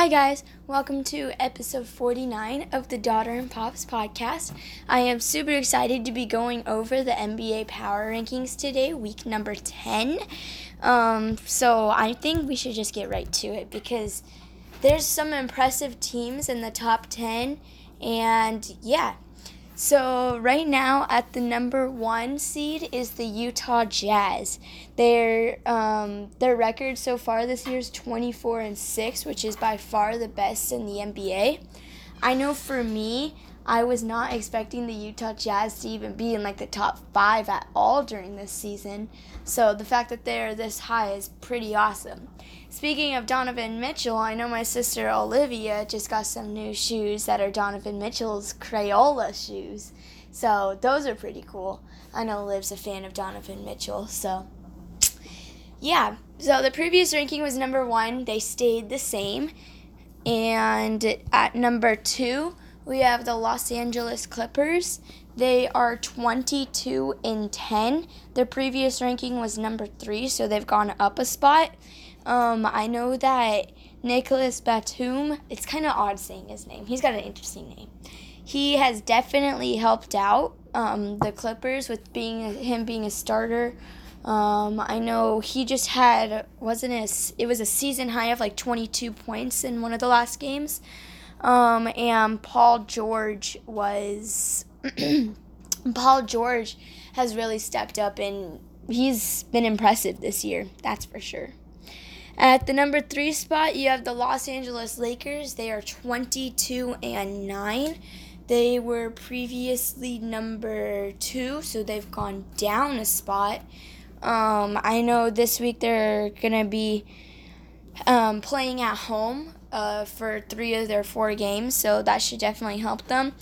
Hi, guys. Welcome to episode 49 of the Daughter and Pops podcast. I am super excited to be going over the NBA power rankings today, week number 10. Um, so I think we should just get right to it because there's some impressive teams in the top 10. And yeah, so right now at the number one seed is the Utah Jazz. Their um, their record so far this year is 24 and six, which is by far the best in the NBA. I know for me, I was not expecting the Utah Jazz to even be in like the top five at all during this season. So the fact that they're this high is pretty awesome. Speaking of Donovan Mitchell, I know my sister Olivia just got some new shoes that are Donovan Mitchell's Crayola shoes. So those are pretty cool. I know Liv's a fan of Donovan Mitchell, so yeah. So the previous ranking was number one. They stayed the same. And at number two, we have the Los Angeles Clippers. They are 22 in 10. Their previous ranking was number three, so they've gone up a spot. Um, I know that Nicolas Batum, it's kind of odd saying his name. He's got an interesting name. He has definitely helped out um, the Clippers with being him being a starter. Um, I know he just had wasn't it? It was a season high of like 22 points in one of the last games. Um, and Paul George was Paul George has really stepped up and he's been impressive this year. That's for sure. At the number three spot, you have the Los Angeles Lakers. They are 22 and 9. They were previously number two, so they've gone down a spot. Um, I know this week they're going to be um, playing at home uh, for three of their four games, so that should definitely help them.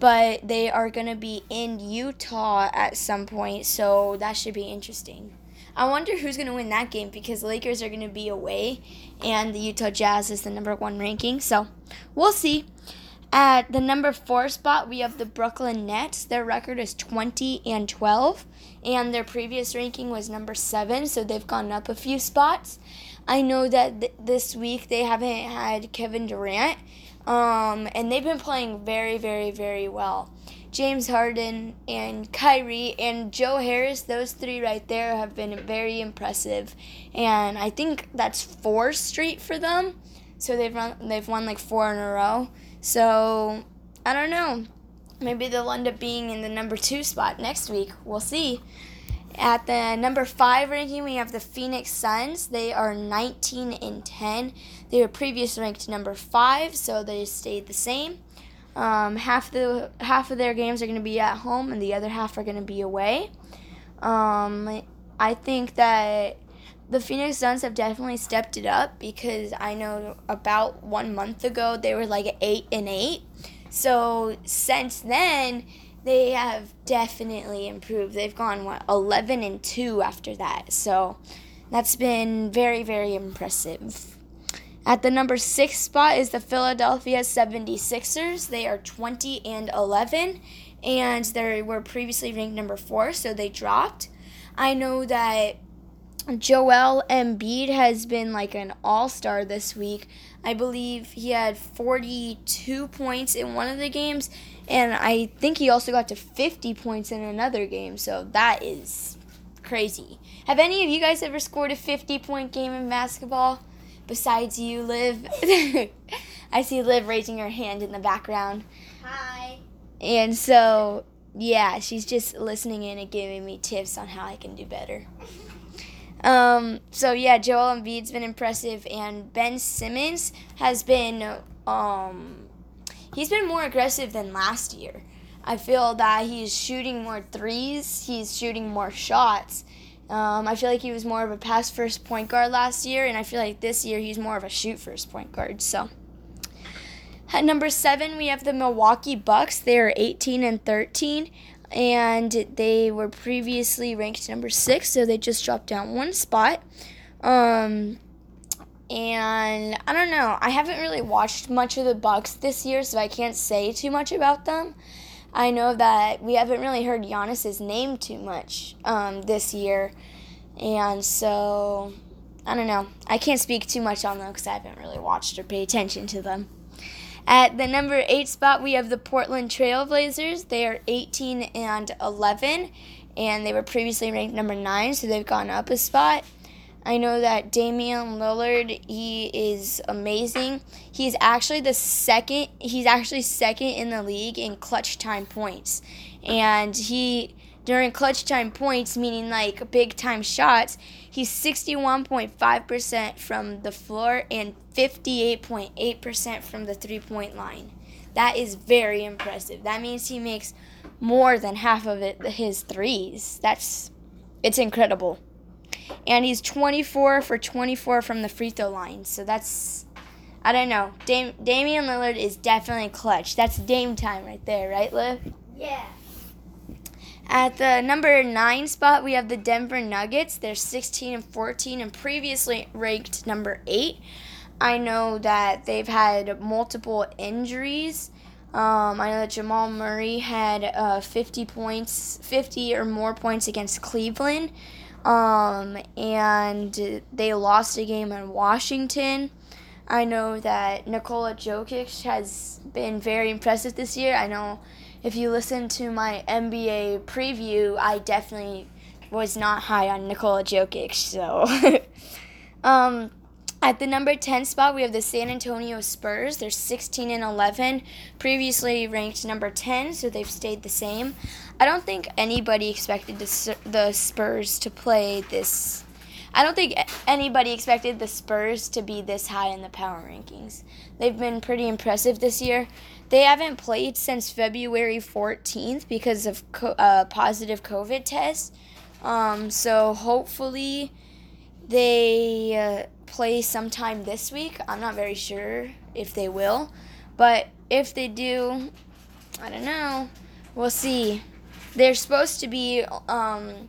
But they are going to be in Utah at some point, so that should be interesting. I wonder who's going to win that game because Lakers are going to be away and the Utah Jazz is the number one ranking. So we'll see. At the number four spot, we have the Brooklyn Nets. Their record is 20 and 12, and their previous ranking was number seven, so they've gone up a few spots. I know that th- this week they haven't had Kevin Durant, um, and they've been playing very, very, very well. James Harden and Kyrie and Joe Harris, those three right there have been very impressive. And I think that's four straight for them. So they've run they've won like four in a row. So I don't know. Maybe they'll end up being in the number two spot next week. We'll see. At the number five ranking, we have the Phoenix Suns. They are 19 and 10. They were previously ranked number five, so they stayed the same. Um, half the half of their games are going to be at home, and the other half are going to be away. Um, I think that the Phoenix Suns have definitely stepped it up because I know about one month ago they were like eight and eight. So since then, they have definitely improved. They've gone what eleven and two after that. So that's been very very impressive. At the number six spot is the Philadelphia 76ers. They are 20 and 11, and they were previously ranked number four, so they dropped. I know that Joel Embiid has been like an all star this week. I believe he had 42 points in one of the games, and I think he also got to 50 points in another game, so that is crazy. Have any of you guys ever scored a 50 point game in basketball? besides you, Liv. I see Liv raising her hand in the background. Hi. And so, yeah, she's just listening in and giving me tips on how I can do better. Um, so yeah, Joel Embiid's been impressive, and Ben Simmons has been um, he's been more aggressive than last year. I feel that he's shooting more threes, he's shooting more shots, um, I feel like he was more of a pass first point guard last year, and I feel like this year he's more of a shoot first point guard. So, at number seven, we have the Milwaukee Bucks. They are 18 and 13, and they were previously ranked number six, so they just dropped down one spot. Um, and I don't know. I haven't really watched much of the Bucks this year, so I can't say too much about them. I know that we haven't really heard Giannis's name too much um, this year, and so I don't know. I can't speak too much on them because I haven't really watched or paid attention to them. At the number eight spot, we have the Portland Trailblazers. They are 18 and 11, and they were previously ranked number nine, so they've gone up a spot. I know that Damian Lillard, he is amazing. He's actually the second, he's actually second in the league in clutch time points. And he, during clutch time points, meaning like big time shots, he's 61.5% from the floor and 58.8% from the three point line. That is very impressive. That means he makes more than half of it his threes. That's it's incredible and he's 24 for 24 from the free throw line. So that's, I don't know. Dam- Damian Lillard is definitely clutch. That's Dame time right there, right, Liv? Yeah. At the number nine spot, we have the Denver Nuggets. They're 16 and 14 and previously ranked number eight. I know that they've had multiple injuries. Um, I know that Jamal Murray had uh, 50 points, 50 or more points against Cleveland. Um, and they lost a game in Washington. I know that Nikola Jokic has been very impressive this year. I know if you listen to my NBA preview, I definitely was not high on Nikola Jokic. So, um, at the number 10 spot, we have the San Antonio Spurs. They're 16 and 11, previously ranked number 10, so they've stayed the same. I don't think anybody expected the, the Spurs to play this. I don't think anybody expected the Spurs to be this high in the power rankings. They've been pretty impressive this year. They haven't played since February 14th because of co- uh, positive COVID tests. Um, so hopefully they. Uh, play sometime this week. I'm not very sure if they will, but if they do, I don't know. We'll see. They're supposed to be. Um,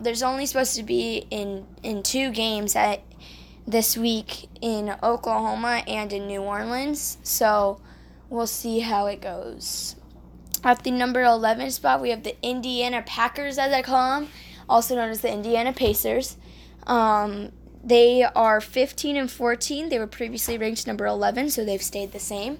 there's only supposed to be in in two games at this week in Oklahoma and in New Orleans. So we'll see how it goes. At the number 11 spot, we have the Indiana Packers, as I call them, also known as the Indiana Pacers. Um, they are 15 and 14. They were previously ranked number 11, so they've stayed the same.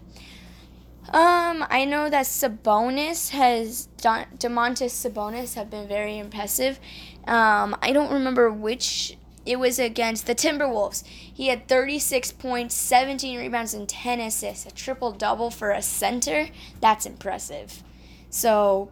Um, I know that Sabonis has Don, Domantas Sabonis have been very impressive. Um, I don't remember which it was against the Timberwolves. He had 36 points, 17 rebounds, and 10 assists. A triple double for a center. That's impressive. So,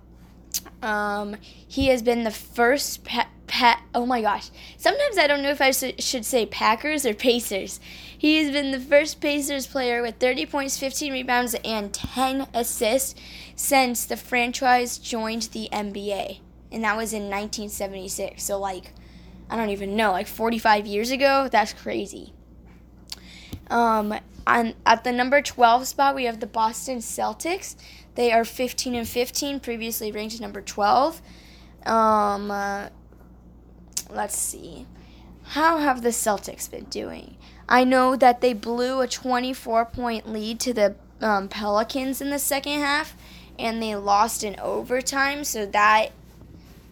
um, he has been the first pe- Pat. Oh my gosh. Sometimes I don't know if I should say Packers or Pacers. He has been the first Pacers player with 30 points, 15 rebounds, and 10 assists since the franchise joined the NBA. And that was in 1976. So, like, I don't even know, like 45 years ago? That's crazy. Um, on, at the number 12 spot, we have the Boston Celtics. They are 15 and 15, previously ranked number 12. Um, uh, let's see. How have the Celtics been doing? I know that they blew a 24 point lead to the um, Pelicans in the second half, and they lost in overtime, so that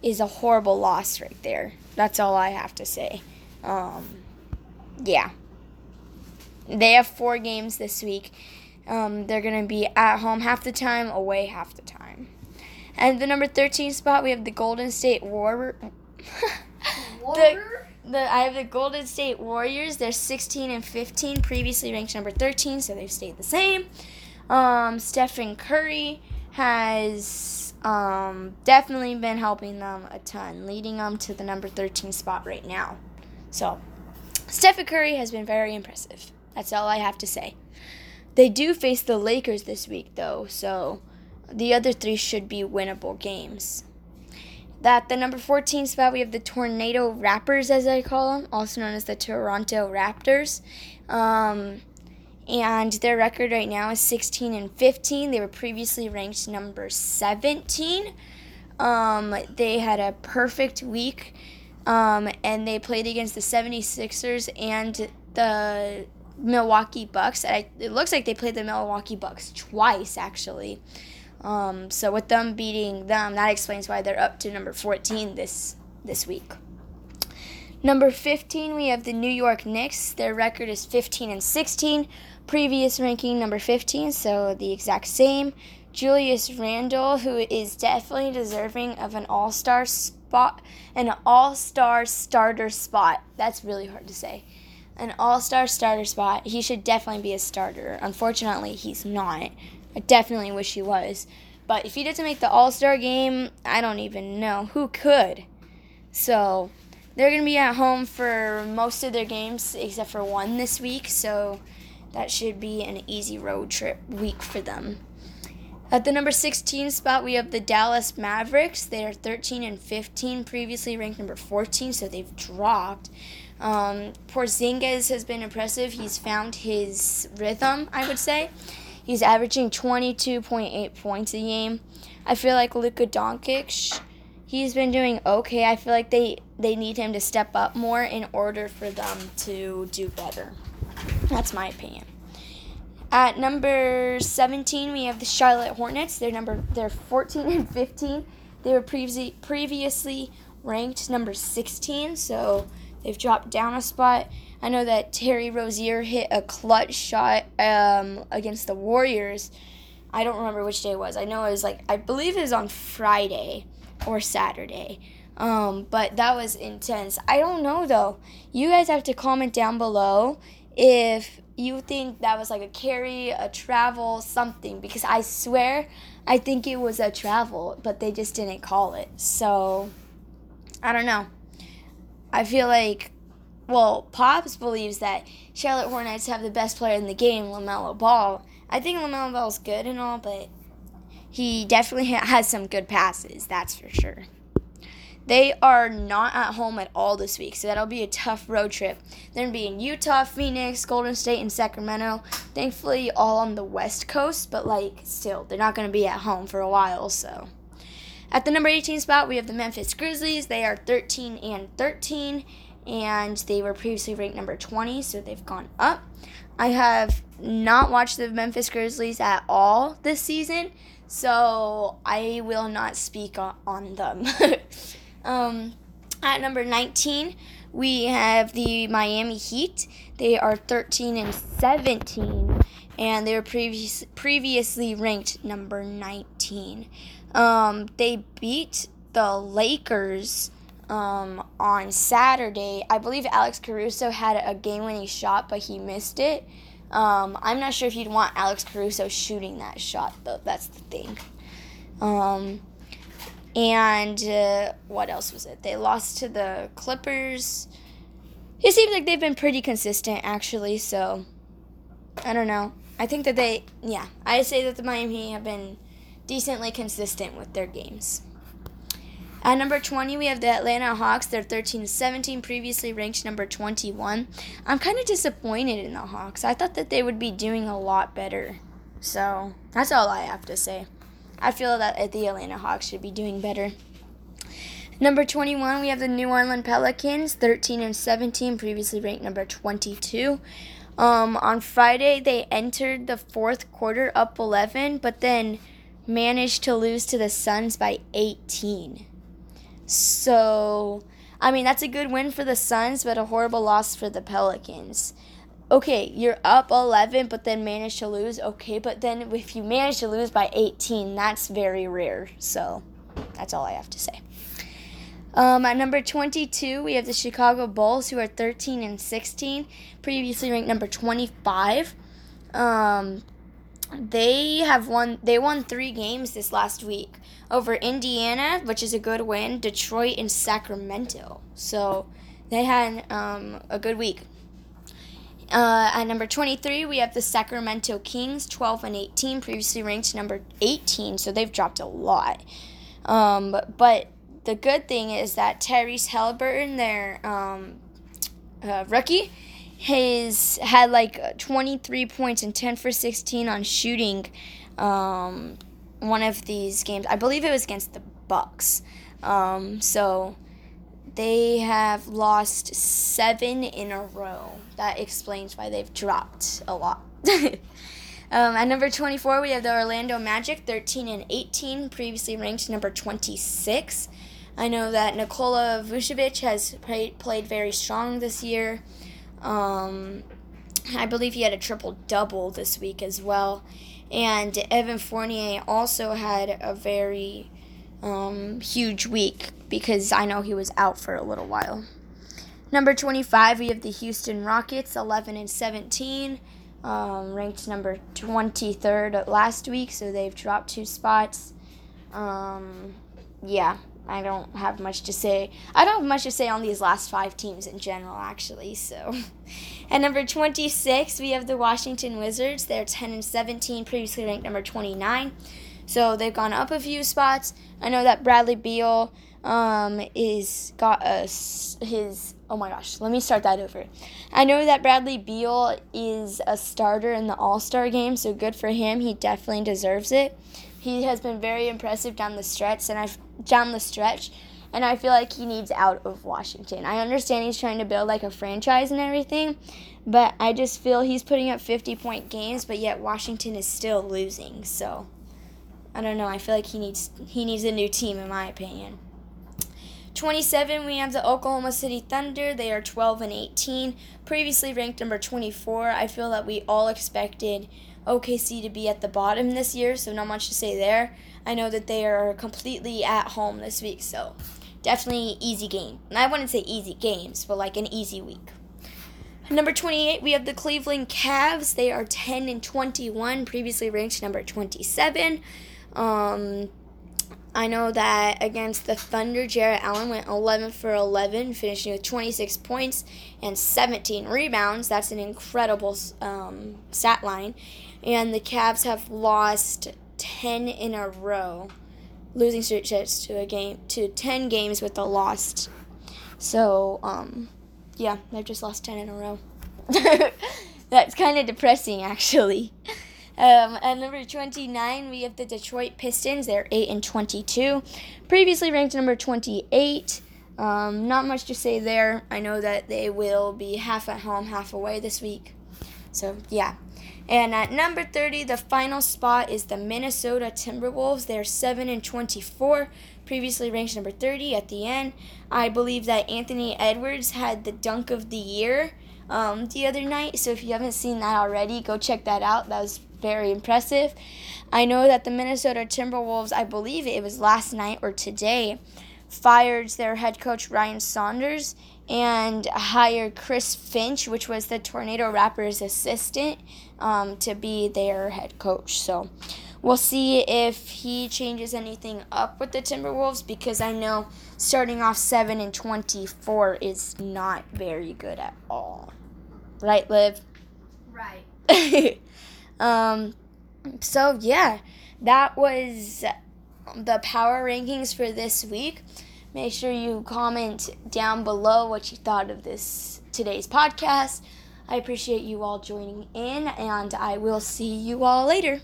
is a horrible loss right there. That's all I have to say. Um, yeah. They have four games this week. Um, they're going to be at home half the time, away half the time. And the number 13 spot, we have the Golden State Warriors. the, the I have the Golden State Warriors. They're 16 and 15, previously ranked number 13, so they've stayed the same. Um, Stephen Curry has um, definitely been helping them a ton, leading them to the number 13 spot right now. So, Stephen Curry has been very impressive. That's all I have to say. They do face the Lakers this week, though, so the other three should be winnable games. That the number 14 spot, we have the Tornado Rappers, as I call them, also known as the Toronto Raptors. Um, and their record right now is 16 and 15. They were previously ranked number 17. Um, they had a perfect week, um, and they played against the 76ers and the Milwaukee Bucks. I, it looks like they played the Milwaukee Bucks twice, actually. Um, so with them beating them, that explains why they're up to number 14 this this week. Number 15, we have the New York Knicks. Their record is 15 and 16. Previous ranking number 15, so the exact same. Julius Randle, who is definitely deserving of an all star spot, an all star starter spot. That's really hard to say. An all star starter spot. He should definitely be a starter. Unfortunately, he's not. I definitely wish he was. But if he doesn't make the all star game, I don't even know who could. So they're going to be at home for most of their games except for one this week. So that should be an easy road trip week for them. At the number 16 spot, we have the Dallas Mavericks. They are 13 and 15, previously ranked number 14, so they've dropped. Um, Porzingis has been impressive. He's found his rhythm, I would say. He's averaging 22.8 points a game. I feel like Luka Doncic, he's been doing okay. I feel like they, they need him to step up more in order for them to do better. That's my opinion. At number 17, we have the Charlotte Hornets. They're number they're 14 and 15. They were previously previously ranked number 16, so they've dropped down a spot. I know that Terry Rozier hit a clutch shot um, against the Warriors. I don't remember which day it was. I know it was like I believe it was on Friday or Saturday. Um, but that was intense. I don't know though. You guys have to comment down below if you think that was like a carry, a travel, something, because I swear I think it was a travel, but they just didn't call it. So I don't know. I feel like, well, Pops believes that Charlotte Hornets have the best player in the game, LaMelo Ball. I think LaMelo Ball's good and all, but he definitely has some good passes, that's for sure. They are not at home at all this week, so that'll be a tough road trip. They're going to be in Utah, Phoenix, Golden State, and Sacramento. Thankfully, all on the West Coast, but like still, they're not going to be at home for a while, so. At the number 18 spot, we have the Memphis Grizzlies. They are 13 and 13, and they were previously ranked number 20, so they've gone up. I have not watched the Memphis Grizzlies at all this season, so I will not speak on them. Um, at number 19, we have the Miami Heat. They are 13 and 17, and they were previous, previously ranked number 19. Um, they beat the Lakers um, on Saturday. I believe Alex Caruso had a game winning shot, but he missed it. Um, I'm not sure if you'd want Alex Caruso shooting that shot, though. That's the thing. Um, and uh, what else was it? They lost to the Clippers. It seems like they've been pretty consistent, actually. So I don't know. I think that they, yeah, I say that the Miami have been decently consistent with their games. At number 20, we have the Atlanta Hawks. They're 13 17, previously ranked number 21. I'm kind of disappointed in the Hawks. I thought that they would be doing a lot better. So that's all I have to say. I feel that the Atlanta Hawks should be doing better. Number 21, we have the New Orleans Pelicans, 13 and 17, previously ranked number 22. Um, on Friday, they entered the fourth quarter up 11, but then managed to lose to the Suns by 18. So, I mean, that's a good win for the Suns, but a horrible loss for the Pelicans okay, you're up 11, but then manage to lose. Okay, but then if you manage to lose by 18, that's very rare. So that's all I have to say. Um, at number 22, we have the Chicago Bulls, who are 13 and 16, previously ranked number 25. Um, they have won. They won three games this last week over Indiana, which is a good win, Detroit, and Sacramento. So they had um, a good week. Uh, at number 23, we have the Sacramento Kings, 12 and 18, previously ranked number 18, so they've dropped a lot. Um, but the good thing is that Tyrese Halliburton, their um, uh, rookie, has had like 23 points and 10 for 16 on shooting um, one of these games. I believe it was against the Bucks. Um, so they have lost seven in a row. That explains why they've dropped a lot. um, at number 24, we have the Orlando Magic, 13 and 18, previously ranked number 26. I know that Nikola Vucevic has played, played very strong this year. Um, I believe he had a triple double this week as well. And Evan Fournier also had a very um, huge week because I know he was out for a little while. Number 25, we have the Houston Rockets, 11 and 17, um, ranked number 23rd last week, so they've dropped two spots. Um, yeah, I don't have much to say. I don't have much to say on these last five teams in general, actually. So, at number 26, we have the Washington Wizards. They're 10 and 17, previously ranked number 29. So they've gone up a few spots. I know that Bradley Beal um, is got a his. Oh my gosh, let me start that over. I know that Bradley Beal is a starter in the All Star game, so good for him. He definitely deserves it. He has been very impressive down the stretch, and I've down the stretch, and I feel like he needs out of Washington. I understand he's trying to build like a franchise and everything, but I just feel he's putting up 50 point games, but yet Washington is still losing. So I don't know. I feel like he needs he needs a new team, in my opinion. 27, we have the Oklahoma City Thunder. They are 12 and 18, previously ranked number 24. I feel that we all expected OKC to be at the bottom this year, so not much to say there. I know that they are completely at home this week, so definitely easy game. And I wouldn't say easy games, but like an easy week. Number 28, we have the Cleveland Cavs. They are 10 and 21, previously ranked number 27. Um, I know that against the Thunder, Jarrett Allen went 11 for 11, finishing with 26 points and 17 rebounds. That's an incredible um, stat line. And the Cavs have lost 10 in a row, losing stretches to a game to 10 games with a loss. So, um, yeah, they've just lost 10 in a row. That's kind of depressing, actually. Um, at number 29, we have the Detroit Pistons. They're 8 and 22. Previously ranked number 28. Um, not much to say there. I know that they will be half at home, half away this week. So, yeah. And at number 30, the final spot is the Minnesota Timberwolves. They're 7 and 24, previously ranked number 30 at the end. I believe that Anthony Edwards had the dunk of the year um, the other night. So if you haven't seen that already, go check that out. That was very impressive. I know that the Minnesota Timberwolves, I believe it was last night or today, fired their head coach Ryan Saunders and hired Chris Finch, which was the Tornado Raptors assistant, um, to be their head coach. So we'll see if he changes anything up with the Timberwolves because I know starting off 7 and 24 is not very good at all. Right, Liv? Right. um, so, yeah, that was the power rankings for this week. Make sure you comment down below what you thought of this today's podcast. I appreciate you all joining in, and I will see you all later.